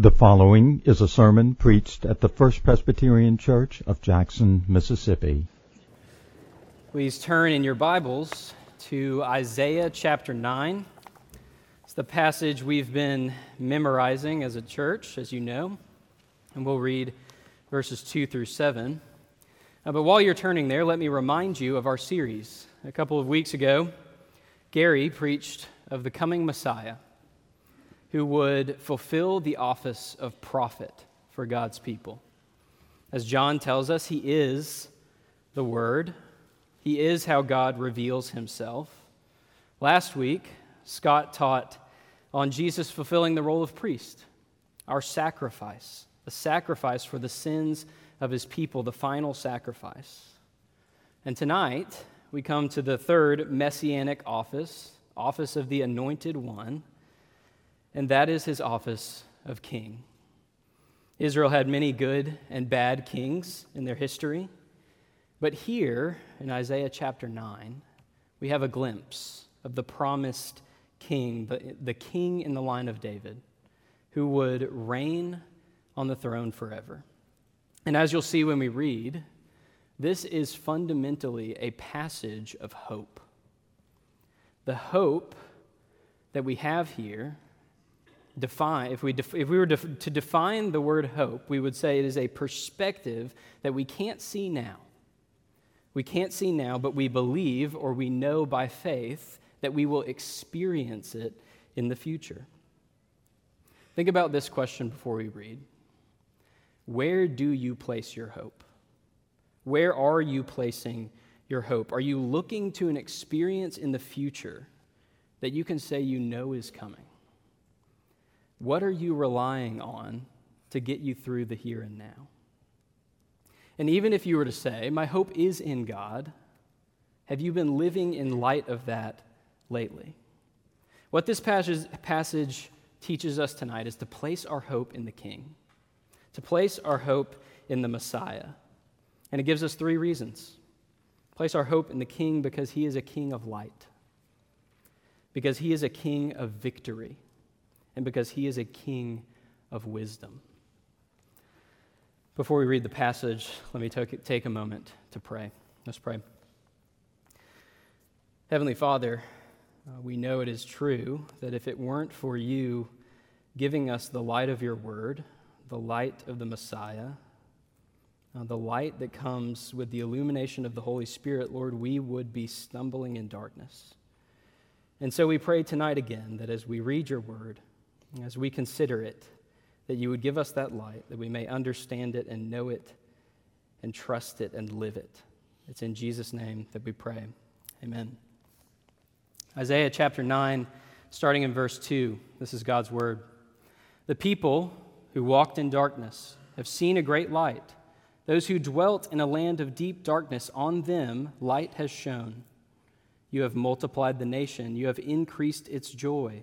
The following is a sermon preached at the First Presbyterian Church of Jackson, Mississippi. Please turn in your Bibles to Isaiah chapter 9. It's the passage we've been memorizing as a church, as you know, and we'll read verses 2 through 7. Uh, but while you're turning there, let me remind you of our series. A couple of weeks ago, Gary preached of the coming Messiah who would fulfill the office of prophet for God's people. As John tells us, he is the Word, he is how God reveals himself. Last week, Scott taught on Jesus fulfilling the role of priest, our sacrifice, the sacrifice for the sins of his people, the final sacrifice. And tonight, we come to the third messianic office, office of the anointed one and that is his office of king. Israel had many good and bad kings in their history, but here in Isaiah chapter 9, we have a glimpse of the promised king, the, the king in the line of David, who would reign on the throne forever. And as you'll see when we read, this is fundamentally a passage of hope. The hope that we have here define, if we, def, if we were def, to define the word hope, we would say it is a perspective that we can't see now. We can't see now, but we believe or we know by faith that we will experience it in the future. Think about this question before we read Where do you place your hope? Where are you placing your hope? Are you looking to an experience in the future that you can say you know is coming? What are you relying on to get you through the here and now? And even if you were to say, My hope is in God, have you been living in light of that lately? What this passage, teaches us tonight is to place our hope in the King, to place our hope in the Messiah. And it gives us three reasons. Place our hope in the King because he is a King of light, because he is a King of victory and because he is a king of wisdom. Before we read the passage, let me take a moment to pray. Let's pray. Heavenly Father, uh, we know it is true that if it weren't for you giving us the light of your word, the light of the Messiah, uh, the light that comes with the illumination of the Holy Spirit, Lord, we would be stumbling in darkness. And so we pray tonight again that as we read your word, as we consider it, that you would give us that light, that we may understand it and know it and trust it and live it. It's in Jesus' name that we pray. Amen. Isaiah chapter 9, starting in verse 2, this is God's word. The people who walked in darkness have seen a great light. Those who dwelt in a land of deep darkness, on them light has shone. You have multiplied the nation, you have increased its joy.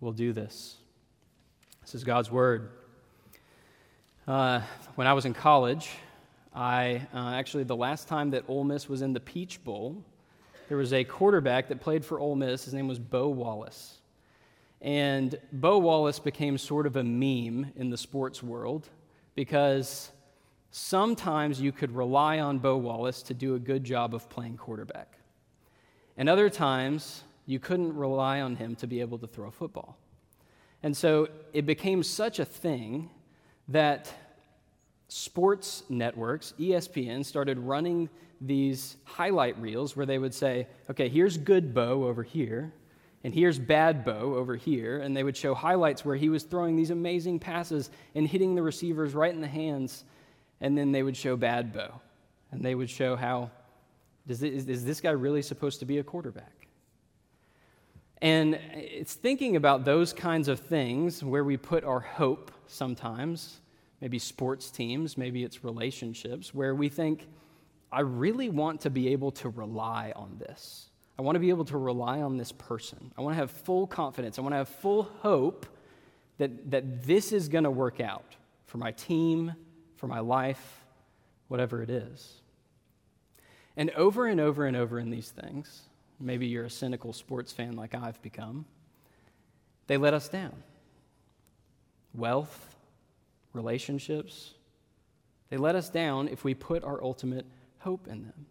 will do this. This is God's word. Uh, when I was in college, I uh, actually, the last time that Ole Miss was in the Peach Bowl, there was a quarterback that played for Ole Miss. His name was Bo Wallace. And Bo Wallace became sort of a meme in the sports world because sometimes you could rely on Bo Wallace to do a good job of playing quarterback. And other times, you couldn't rely on him to be able to throw a football. And so it became such a thing that sports networks, ESPN, started running these highlight reels where they would say, okay, here's good Bo over here, and here's bad Bo over here. And they would show highlights where he was throwing these amazing passes and hitting the receivers right in the hands. And then they would show bad Bo. And they would show how, is this guy really supposed to be a quarterback? And it's thinking about those kinds of things where we put our hope sometimes, maybe sports teams, maybe it's relationships, where we think, I really want to be able to rely on this. I want to be able to rely on this person. I want to have full confidence. I want to have full hope that, that this is going to work out for my team, for my life, whatever it is. And over and over and over in these things, maybe you're a cynical sports fan like I've become, they let us down. Wealth, relationships, they let us down if we put our ultimate hope in them.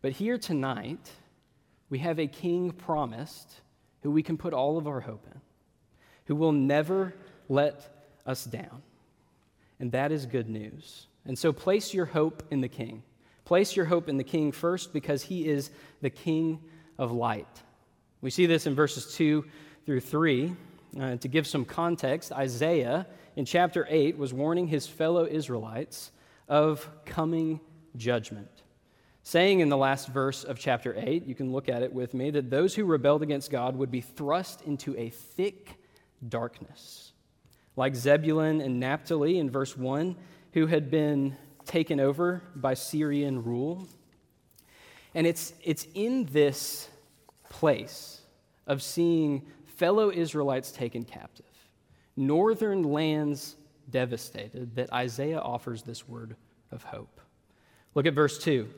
But here tonight, we have a king promised who we can put all of our hope in, who will never let us down. And that is good news. And so place your hope in the king. Place your hope in the king first because he is the king of light. We see this in verses 2 through 3. Uh, to give some context, Isaiah in chapter 8 was warning his fellow Israelites of coming judgment. Saying in the last verse of chapter 8, you can look at it with me, that those who rebelled against God would be thrust into a thick darkness. Like Zebulun and Naphtali in verse 1, who had been taken over by Syrian rule. And it's, it's in this place of seeing fellow Israelites taken captive, northern lands devastated, that Isaiah offers this word of hope. Look at verse 2.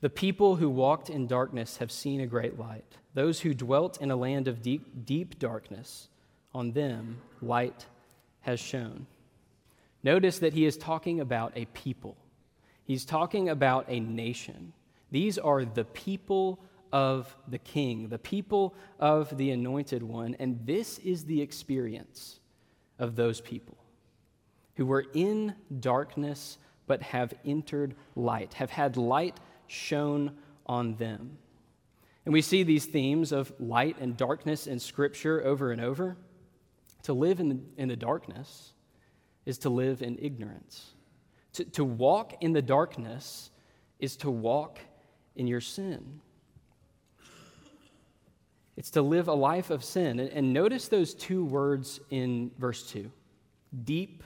The people who walked in darkness have seen a great light. Those who dwelt in a land of deep, deep darkness, on them light has shone. Notice that he is talking about a people, he's talking about a nation. These are the people of the king, the people of the anointed one, and this is the experience of those people who were in darkness but have entered light, have had light shone on them. And we see these themes of light and darkness in Scripture over and over. To live in the, in the darkness is to live in ignorance. To, to walk in the darkness is to walk in your sin. It's to live a life of sin. And, notice those two words in verse 2 deep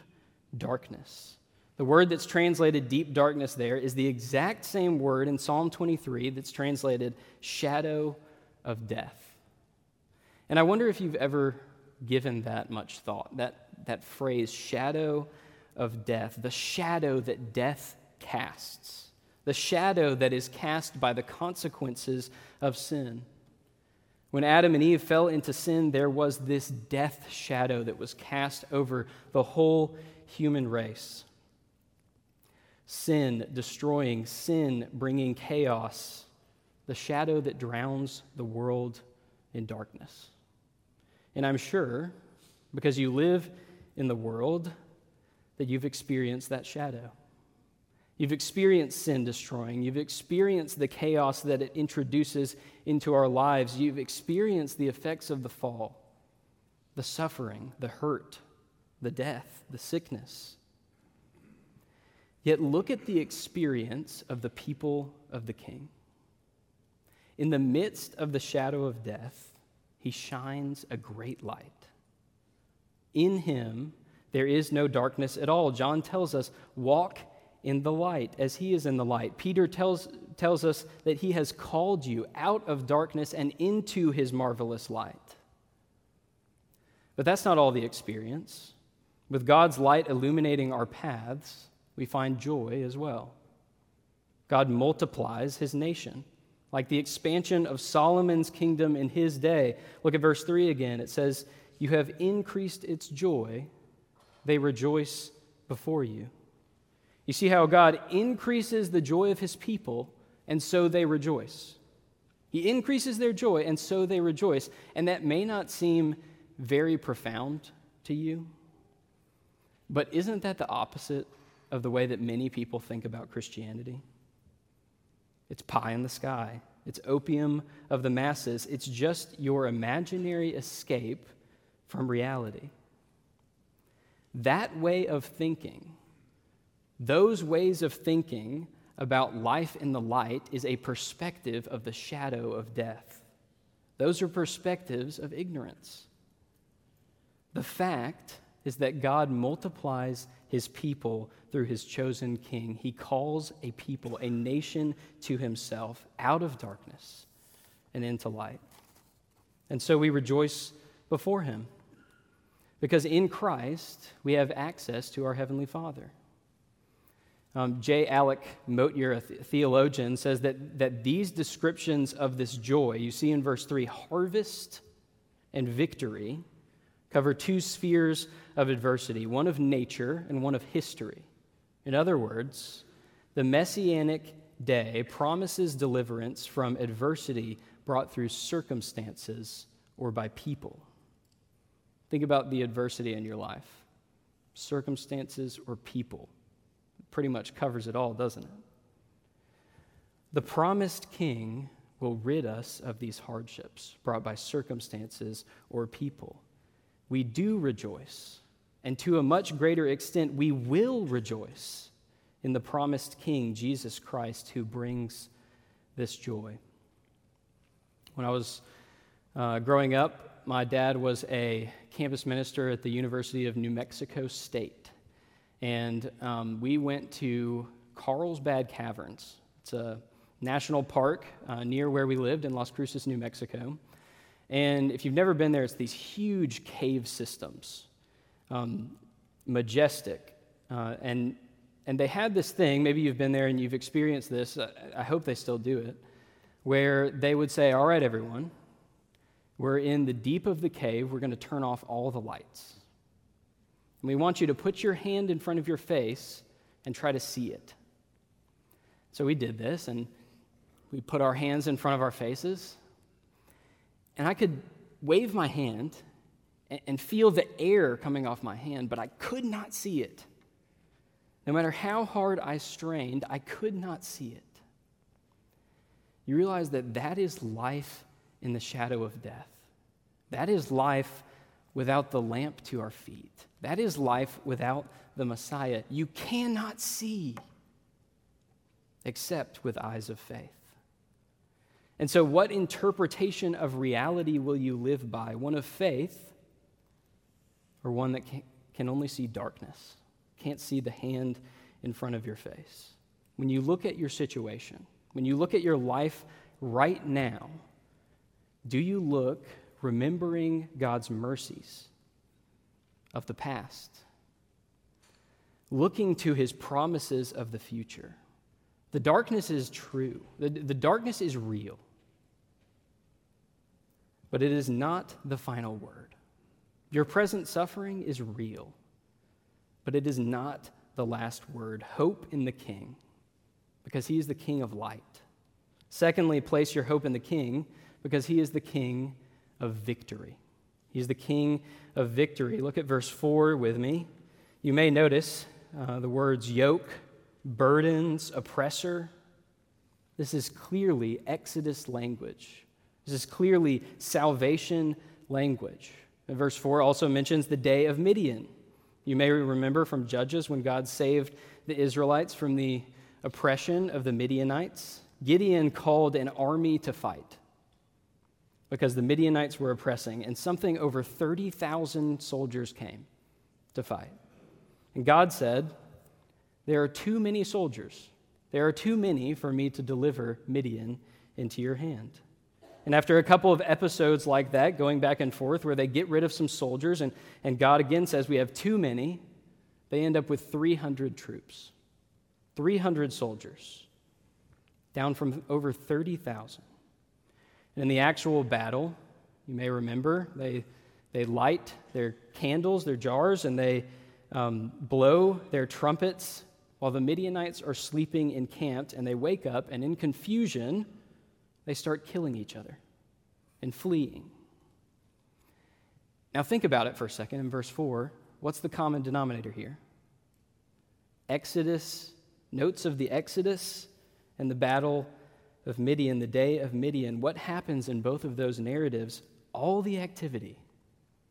darkness. The word that's translated deep darkness there is the exact same word in Psalm 23 that's translated shadow of death. And I wonder if you've ever given that much thought, that, that phrase, shadow of death, the shadow that death casts, the shadow that is cast by the consequences of sin. When Adam and Eve fell into sin, there was this death shadow that was cast over the whole human race sin destroying, sin bringing chaos, the shadow that drowns the world in darkness. And I'm sure, because you live in the world, that you've experienced that shadow. You've experienced sin destroying. You've experienced the chaos that it introduces into our lives. You've experienced the effects of the fall, the suffering, the hurt, the death, the sickness. Yet look at the experience of the people of the king. In the midst of the shadow of death, he shines a great light. In him, there is no darkness at all. John tells us, walk in the light as he is in the light. Peter tells, tells us that he has called you out of darkness and into his marvelous light. But that's not all the experience. With God's light illuminating our paths, we find joy as well. God multiplies his nation, like the expansion of Solomon's kingdom in his day. Look at verse 3 again. It says, You have increased its joy, they rejoice before you. You see how God increases the joy of his people, and so they rejoice. He increases their joy, and so they rejoice. And that may not seem very profound to you. But isn't that the opposite of the way that many people think about Christianity? It's pie in the sky, it's opium of the masses, it's just your imaginary escape from reality. That way of thinking, those ways of thinking about life in the light, is a perspective of the shadow of death. Those are perspectives of ignorance. The fact is that God multiplies his people through his chosen king. He calls a people, a nation to himself out of darkness and into light. And so we rejoice before him because in Christ we have access to our Heavenly Father. Um, J. Alec Motyer, a theologian, says that, that these descriptions of this joy, you see in verse 3, harvest and victory, cover two spheres of adversity one of nature and one of history. In other words, the messianic day promises deliverance from adversity brought through circumstances or by people. Think about the adversity in your life circumstances or people. Pretty much covers it all, doesn't it? The promised king will rid us of these hardships brought by circumstances or people. We do rejoice and to a much greater extent, we will rejoice in the promised King, Jesus Christ, who brings this joy. When I was uh, growing up, my dad was a campus minister at the University of New Mexico State. And um, we went to Carlsbad Caverns. It's a national park uh, near where we lived in Las Cruces, New Mexico. And if you've never been there, it's these huge cave systems um, majestic. Uh, and, and they had this thing, maybe you've been there and you've experienced this, I, I hope they still do it, where they would say, All right, everyone, we're in the deep of the cave, we're going to turn off all the lights. And we want you to put your hand in front of your face and try to see it. So we did this, and we put our hands in front of our faces. And I could wave my hand, and feel the air coming off my hand, but I could not see it. No matter how hard I strained, I could not see it. You realize that that is life in the shadow of death. That is life without the lamp to our feet. That is life without the Messiah. You cannot see except with eyes of faith. And so, what interpretation of reality will you live by? One of faith or one that can only see darkness, can't see the hand in front of your face. When you look at your situation, when you look at your life right now, do you look remembering God's mercies of the past? Looking to his promises of the future. The darkness is true, the, the darkness is real, but it is not the final word. Your present suffering is real, but it is not the last word. Hope in the King, because he is the King of light. Secondly, place your hope in the King, because he is the King of victory. He's the King of victory. Look at verse 4 with me. You may notice uh, the words yoke, burdens, oppressor. This is clearly Exodus language. This is clearly salvation language. Verse 4 also mentions the day of Midian. You may remember from Judges when God saved the Israelites from the oppression of the Midianites. Gideon called an army to fight because the Midianites were oppressing, and something over 30,000 soldiers came to fight. And God said, There are too many soldiers. There are too many for me to deliver Midian into your hand. And after a couple of episodes like that, going back and forth, where they get rid of some soldiers, and, and God again says, We have too many, they end up with 300 troops. 300 soldiers, down from over 30,000. And in the actual battle, you may remember, they, they light their candles, their jars, and they um, blow their trumpets while the Midianites are sleeping encamped, and they wake up, and in confusion, they start killing each other and fleeing. Now, think about it for a second in verse 4. what's the common denominator here? Exodus, notes of the Exodus and the battle of Midian, the day of Midian. What happens in both of those narratives? All the activity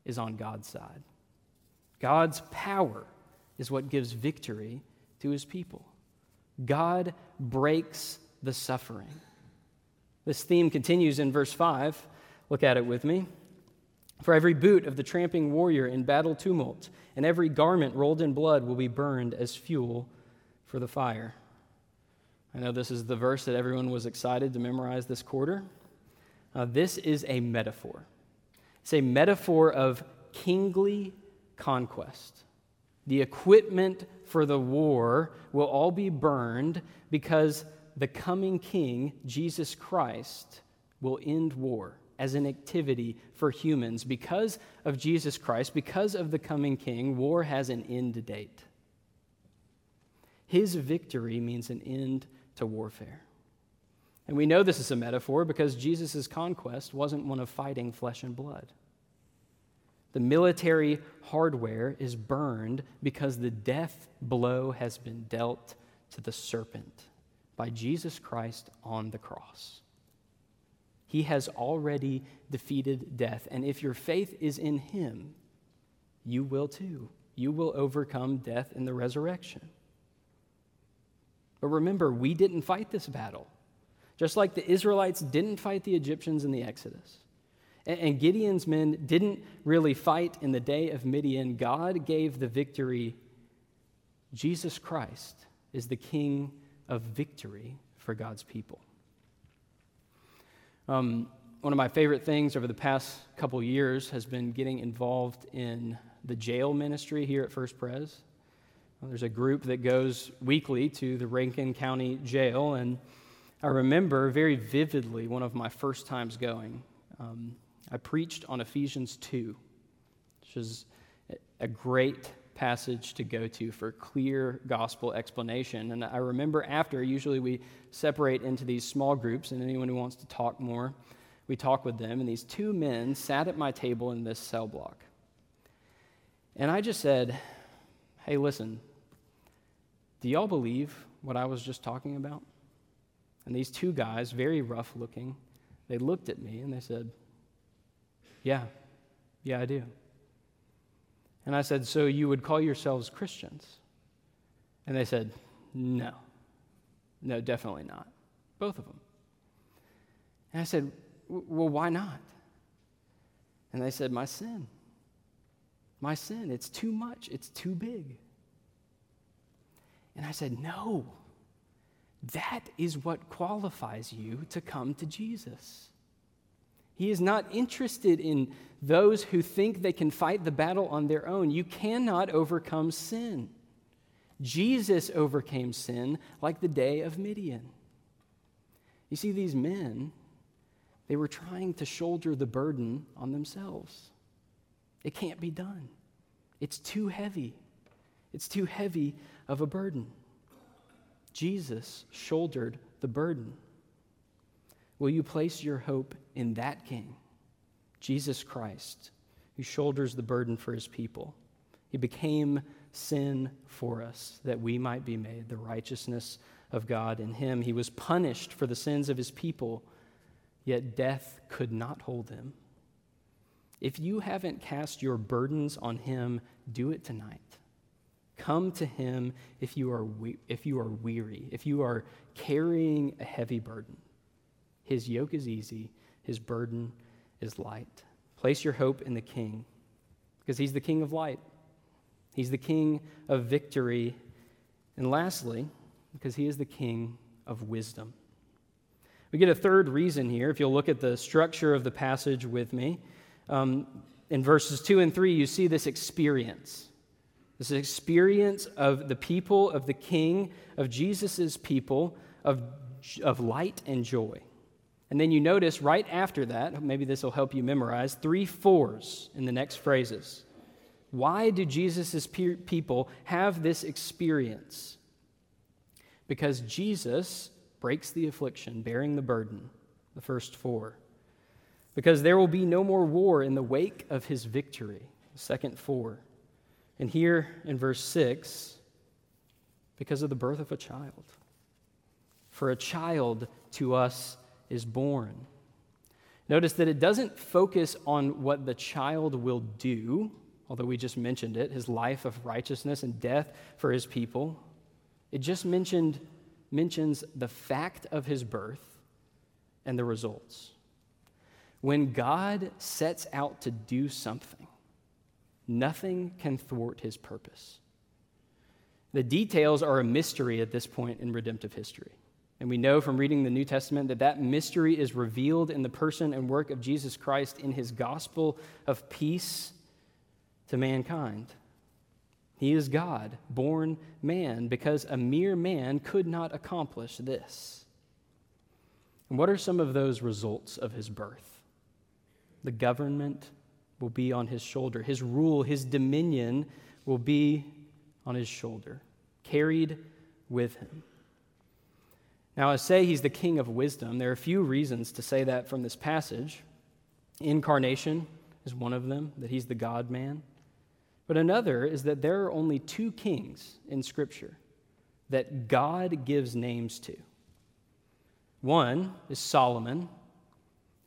is on God's side. God's power is what gives victory to his people. God breaks the suffering. This theme continues in verse 5. Look at it with me. For every boot of the tramping warrior in battle tumult, and every garment rolled in blood will be burned as fuel for the fire. I know this is the verse that everyone was excited to memorize this quarter. Uh, this is a metaphor. It's a metaphor of kingly conquest. The equipment for the war will all be burned because the coming king, Jesus Christ, will end war as an activity for humans. Because of Jesus Christ, because of the coming king, war has an end date. His victory means an end to warfare. And we know this is a metaphor because Jesus' conquest wasn't one of fighting flesh and blood. The military hardware is burned because the death blow has been dealt to the serpent by Jesus Christ on the cross. He has already defeated death. And if your faith is in Him, you will too. You will overcome death in the resurrection. But remember, we didn't fight this battle. Just like the Israelites didn't fight the Egyptians in the Exodus. And Gideon's men didn't really fight in the day of Midian. God gave the victory. Jesus Christ is the King of victory for God's people. Um, one of my favorite things over the past couple years has been getting involved in the jail ministry here at First Pres. There's a group that goes weekly to the Rankin County Jail, and I remember very vividly one of my first times going. Um, I preached on Ephesians 2, which is a great passage to go to for clear gospel explanation. And I remember after, usually we separate into these small groups, and anyone who wants to talk more, we talk with them. And these two men sat at my table in this cell block. And I just said, Hey, listen, do y'all believe what I was just talking about? And these two guys, very rough looking, they looked at me and they said, Yeah, yeah, I do. And I said, So you would call yourselves Christians? And they said, No, no, definitely not. Both of them. And I said, Well, why not? And they said, My sin. My sin. It's too much, it's too big. And I said, No, that is what qualifies you to come to Jesus. He is not interested in those who think they can fight the battle on their own. You cannot overcome sin. Jesus overcame sin like the day of Midian. You see, these men, they were trying to shoulder the burden on themselves. It can't be done, it's too heavy. It's too heavy of a burden. Jesus shouldered the burden. Will you place your hope in that King, Jesus Christ, who shoulders the burden for his people? He became sin for us that we might be made the righteousness of God in him. He was punished for the sins of his people, yet death could not hold him. If you haven't cast your burdens on him, do it tonight. Come to him if you are, we- if you are weary, if you are carrying a heavy burden. His yoke is easy, his burden is light. Place your hope in the King because he's the King of light, he's the King of victory. And lastly, because he is the King of wisdom. We get a third reason here. If you'll look at the structure of the passage with me, um, in verses 2 and 3, you see this experience. This experience of the people, of the king, of Jesus' people, of, of light and joy. And then you notice right after that, maybe this will help you memorize, three fours in the next phrases. Why do Jesus' people have this experience? Because Jesus breaks the affliction, bearing the burden, the first four. Because there will be no more war in the wake of his victory, second four And here in verse 6, because of the birth of a child. For a child to us is born. Notice that it doesn't focus on what the child will do, although we just mentioned it, his life of righteousness and death for his people. It just mentioned, mentions the fact of his birth and the results. When God sets out to do something, nothing can thwart his purpose. The details are a mystery at this point in redemptive history. And we know from reading the New Testament that that mystery is revealed in the person and work of Jesus Christ in his gospel of peace to mankind. He is God, born man, because a mere man could not accomplish this. And what are some of those results of his birth? The government will be on his shoulder, his rule, his dominion will be on his shoulder, carried with him. Now, I say he's the king of wisdom. There are a few reasons to say that from this passage. Incarnation is one of them, that he's the God man. But another is that there are only two kings in Scripture that God gives names to. One is Solomon,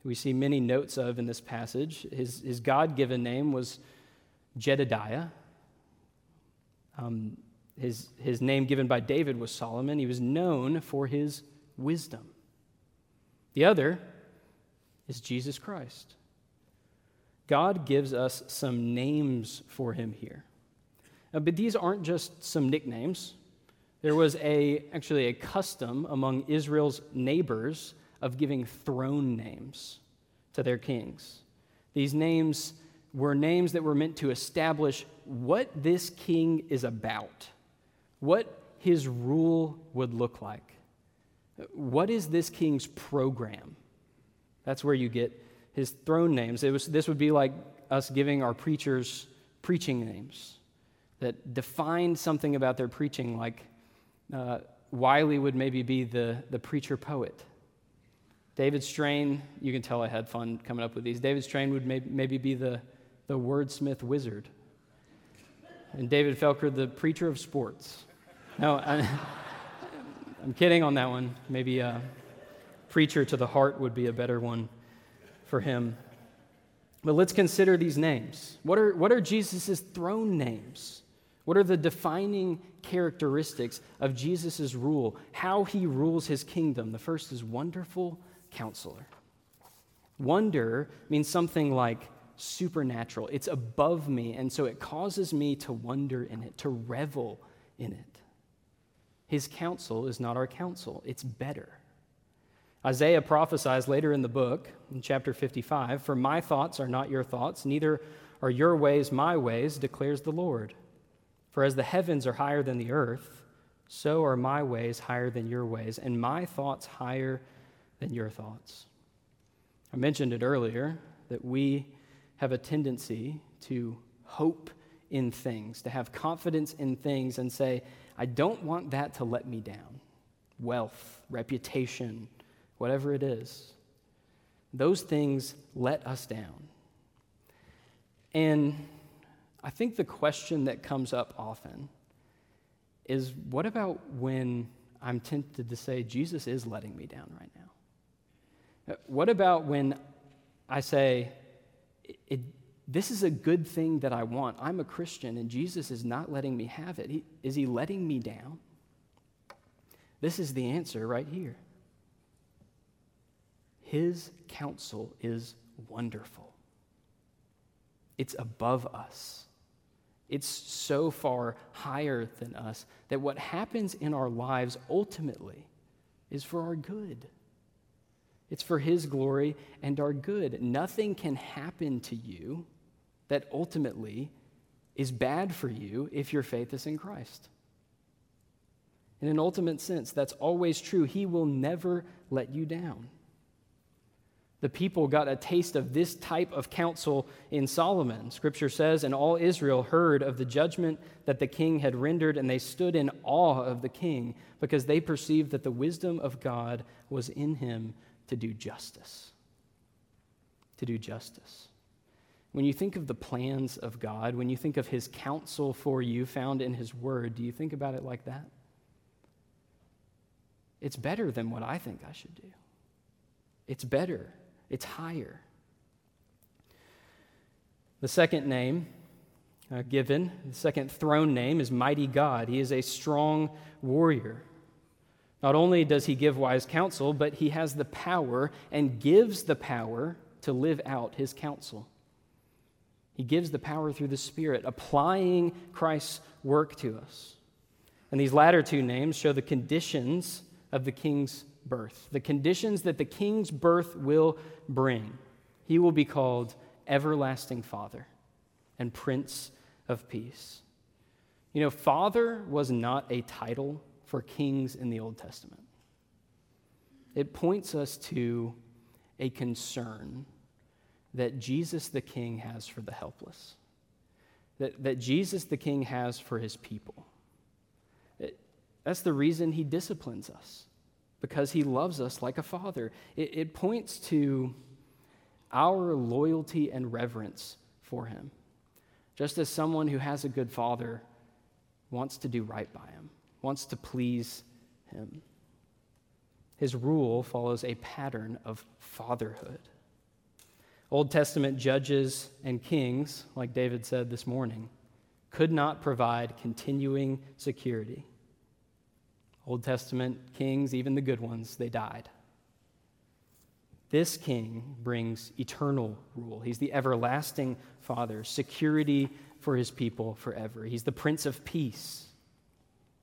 we see many notes of in this passage. His, his God given name was Jedidiah, um, his, his name given by David was Solomon. He was known for his wisdom. The other is Jesus Christ. God gives us some names for him here. But these aren't just some nicknames. There was a, actually a custom among Israel's neighbors of giving throne names to their kings. These names were names that were meant to establish what this king is about, what his rule would look like. What is this king's program? That's where you get his throne names. It was, this would be like us giving our preachers preaching names that defined something about their preaching, like uh, Wiley would maybe be the, the preacher poet. David Strain, you can tell I had fun coming up with these. David Strain would maybe, maybe be the, the wordsmith wizard. And David Felker, the preacher of sports. No, I, am kidding on that one. Maybe a preacher to the heart would be a better one for him. But let's consider these names. What are, what are Jesus' throne names? What are the defining characteristics of Jesus' rule? How he rules his kingdom? The first is wonderful counselor. Wonder means something like supernatural. It's above me, and so it causes me to wonder in it, to revel in it. His counsel is not our counsel, it's better. Isaiah prophesies later in the book, in chapter 55 For my thoughts are not your thoughts, neither are your ways my ways, declares the Lord. For as the heavens are higher than the earth, so are my ways higher than your ways, and my thoughts higher than your thoughts. I mentioned it earlier that we have a tendency to hope in things, to have confidence in things, and say, I don't want that to let me down. Wealth, reputation, whatever it is. Those things let us down. And I think the question that comes up often is what about when I'm tempted to say, Jesus is letting me down right now? What about when I say, it, this is a good thing that I want. I'm a Christian, and Jesus is not letting me have it. He, is he letting me down? This is the answer right here. His counsel is wonderful, it's above us. It's so far higher than us that what happens in our lives ultimately is for our good. It's for His glory and our good. Nothing can happen to you that ultimately is bad for you if your faith is in Christ. In an ultimate sense, that's always true. He will never let you down. The people got a taste of this type of counsel in Solomon. Scripture says, And all Israel heard of the judgment that the king had rendered, and they stood in awe of the king, because they perceived that the wisdom of God was in him to do justice. To do justice. when you think of the plans of God, when you think of his counsel for you found in his word, do you think about it like that? It's better than what I think I should do. It's better, it's higher. The second name uh, given, the second throne name, is Mighty God. He is a strong warrior. Not only does he give wise counsel, but he has the power and gives the power to live out his counsel. He gives the power through the Spirit, applying Christ's work to us. And these latter two names show the conditions of the king's birth, the conditions that the king's birth will bring. He will be called Everlasting Father and Prince of Peace. You know, Father was not a title for kings in the Old Testament, it points us to a concern that Jesus the King has for the helpless, that, that Jesus the King has for his people. It, that's the reason he disciplines us, because he loves us like a father. It, it points to our loyalty and reverence for him, just as someone who has a good father wants to do right by him, wants to please him. His rule follows a pattern of fatherhood. Old Testament judges and kings, like David said this morning, could not provide continuing security. Old Testament kings, even the good ones, they died. This king brings eternal rule. He's the everlasting Father, security for his people forever. He's the Prince of Peace.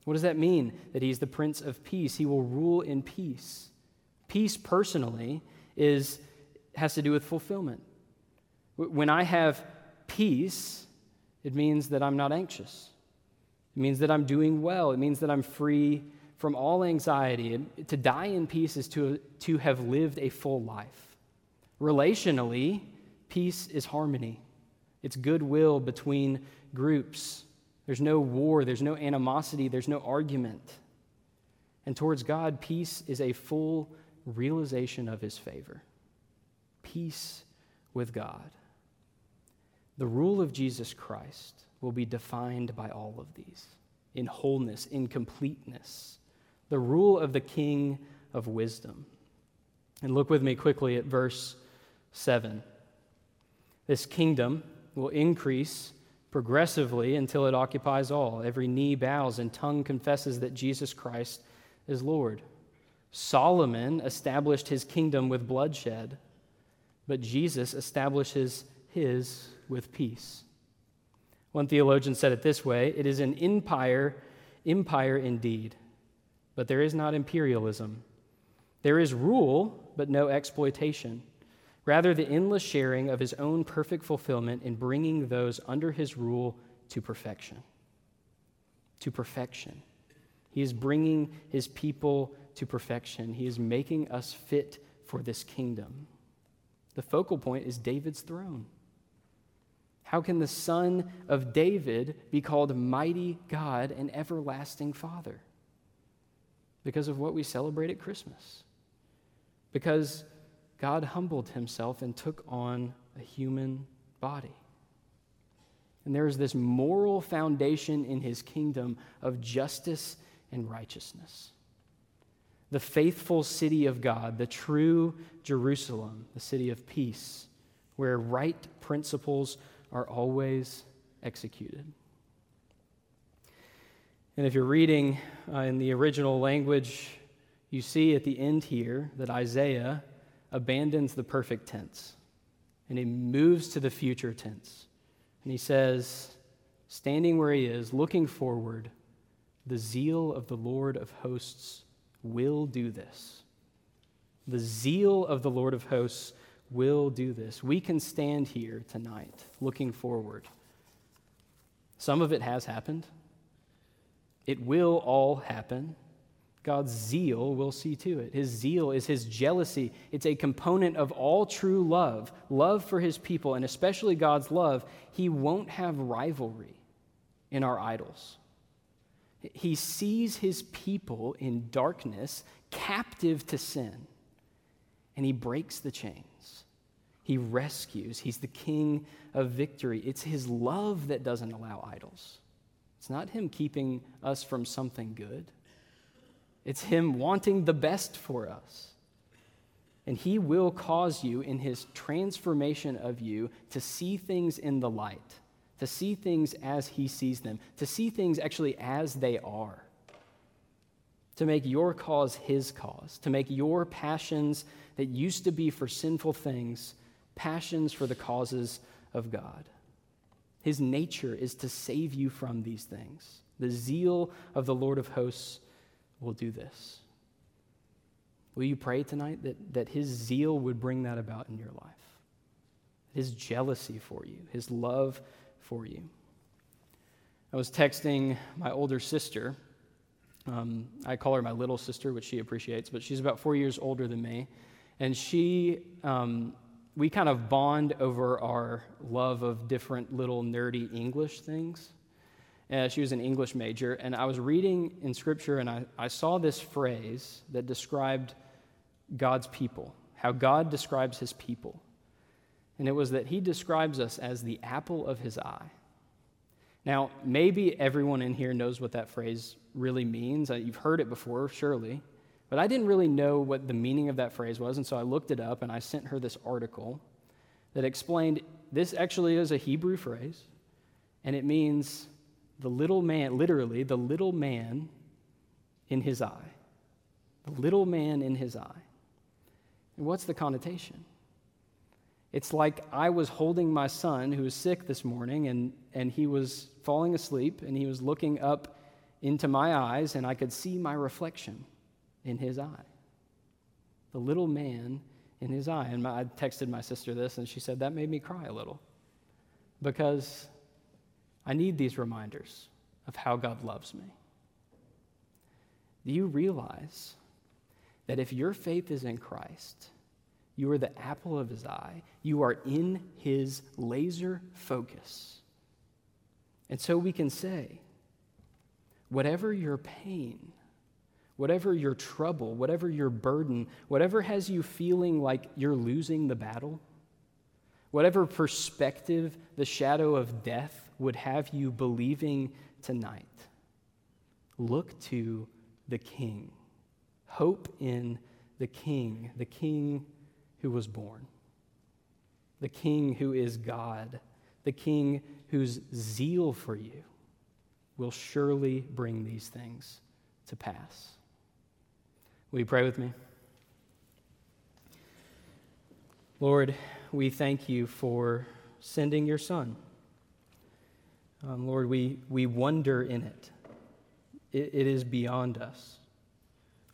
What does that mean that he's the Prince of Peace? He will rule in peace. Peace, personally, is has to do with fulfillment. When I have peace, it means that I'm not anxious. It means that I'm doing well. It means that I'm free from all anxiety. To die in peace is to, to have lived a full life. Relationally, peace is harmony, it's goodwill between groups. There's no war, there's no animosity, there's no argument. And towards God, peace is a full realization of his favor peace with God. The rule of Jesus Christ will be defined by all of these in wholeness, in completeness. The rule of the King of wisdom. And look with me quickly at verse 7. This kingdom will increase progressively until it occupies all. Every knee bows and tongue confesses that Jesus Christ is Lord. Solomon established his kingdom with bloodshed but Jesus establishes his with peace. One theologian said it this way it is an empire, empire indeed, but there is not imperialism. There is rule, but no exploitation. Rather, the endless sharing of his own perfect fulfillment in bringing those under his rule to perfection. To perfection. He is bringing his people to perfection. He is making us fit for this kingdom. The focal point is David's throne. How can the son of David be called mighty God and everlasting Father? Because of what we celebrate at Christmas. Because God humbled himself and took on a human body. And there is this moral foundation in his kingdom of justice and righteousness the faithful city of God, the true Jerusalem, the city of peace, where right principles are always executed. And if you're reading uh, in the original language, you see at the end here that Isaiah abandons the perfect tense and he moves to the future tense. And he says, standing where he is, looking forward, the zeal of the Lord of hosts will do this. The zeal of the Lord of hosts will do this. We can stand here tonight looking forward. Some of it has happened, it will all happen. God's zeal will see to it. His zeal is his jealousy. It's a component of all true love, love for his people, and especially God's love. He won't have rivalry in our idols. He sees his people in darkness, captive to sin, and he breaks the chains. He rescues. He's the king of victory. It's his love that doesn't allow idols. It's not him keeping us from something good, it's him wanting the best for us. And he will cause you in his transformation of you to see things in the light, to see things as he sees them, to see things actually as they are, to make your cause his cause, to make your passions that used to be for sinful things passions for the causes of God. His nature is to save you from these things. The zeal of the Lord of hosts will do this. Will you pray tonight that, that his zeal would bring that about in your life? His jealousy for you, his love for you. I was texting my older sister. Um, I call her my little sister, which she appreciates, but she's about four years older than me. And she um, we kind of bond over our love of different little nerdy English things. Uh, she was an English major, and I was reading in Scripture, and I, I saw this phrase that described God's people, how God describes his people. And it was that he describes us as the apple of his eye. Now, maybe everyone in here knows what that phrase really means. Uh, you've heard it before, surely. But I didn't really know what the meaning of that phrase was, and so I looked it up and I sent her this article that explained this actually is a Hebrew phrase, and it means the little man, literally, the little man in his eye. The little man in his eye. And what's the connotation? It's like I was holding my son who was sick this morning, and, and he was falling asleep, and he was looking up into my eyes, and I could see my reflection in his eye. The little man in his eye. And my, I texted my sister this, and she said, That made me cry a little because I need these reminders of how God loves me. Do you realize that if your faith is in Christ, you are the apple of his eye, you are in his laser focus. And so we can say, whatever your pain, whatever your trouble, whatever your burden, whatever has you feeling like you're losing the battle, whatever perspective the shadow of death would have you believing tonight, look to the King. Hope in the King, the King who was born, the King who is God, the King whose zeal for you will surely bring these things to pass. Will you pray with me? Lord, we thank you for sending your Son. Um, Lord, we, we wonder in it. it. It is beyond us.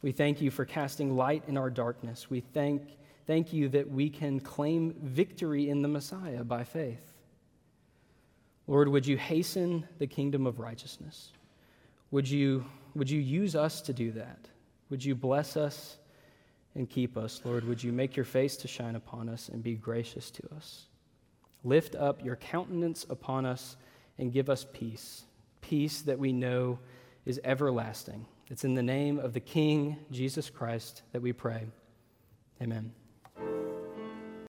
We thank you for casting light in our darkness. We thank, thank you that we can claim victory in the Messiah by faith. Lord, would you hasten the kingdom of righteousness? Would you, would you use us to do that? Would you bless us and keep us, Lord? Would you make your face to shine upon us and be gracious to us? Lift up your countenance upon us and give us peace, peace that we know is everlasting. It's in the name of the King, Jesus Christ, that we pray. Amen.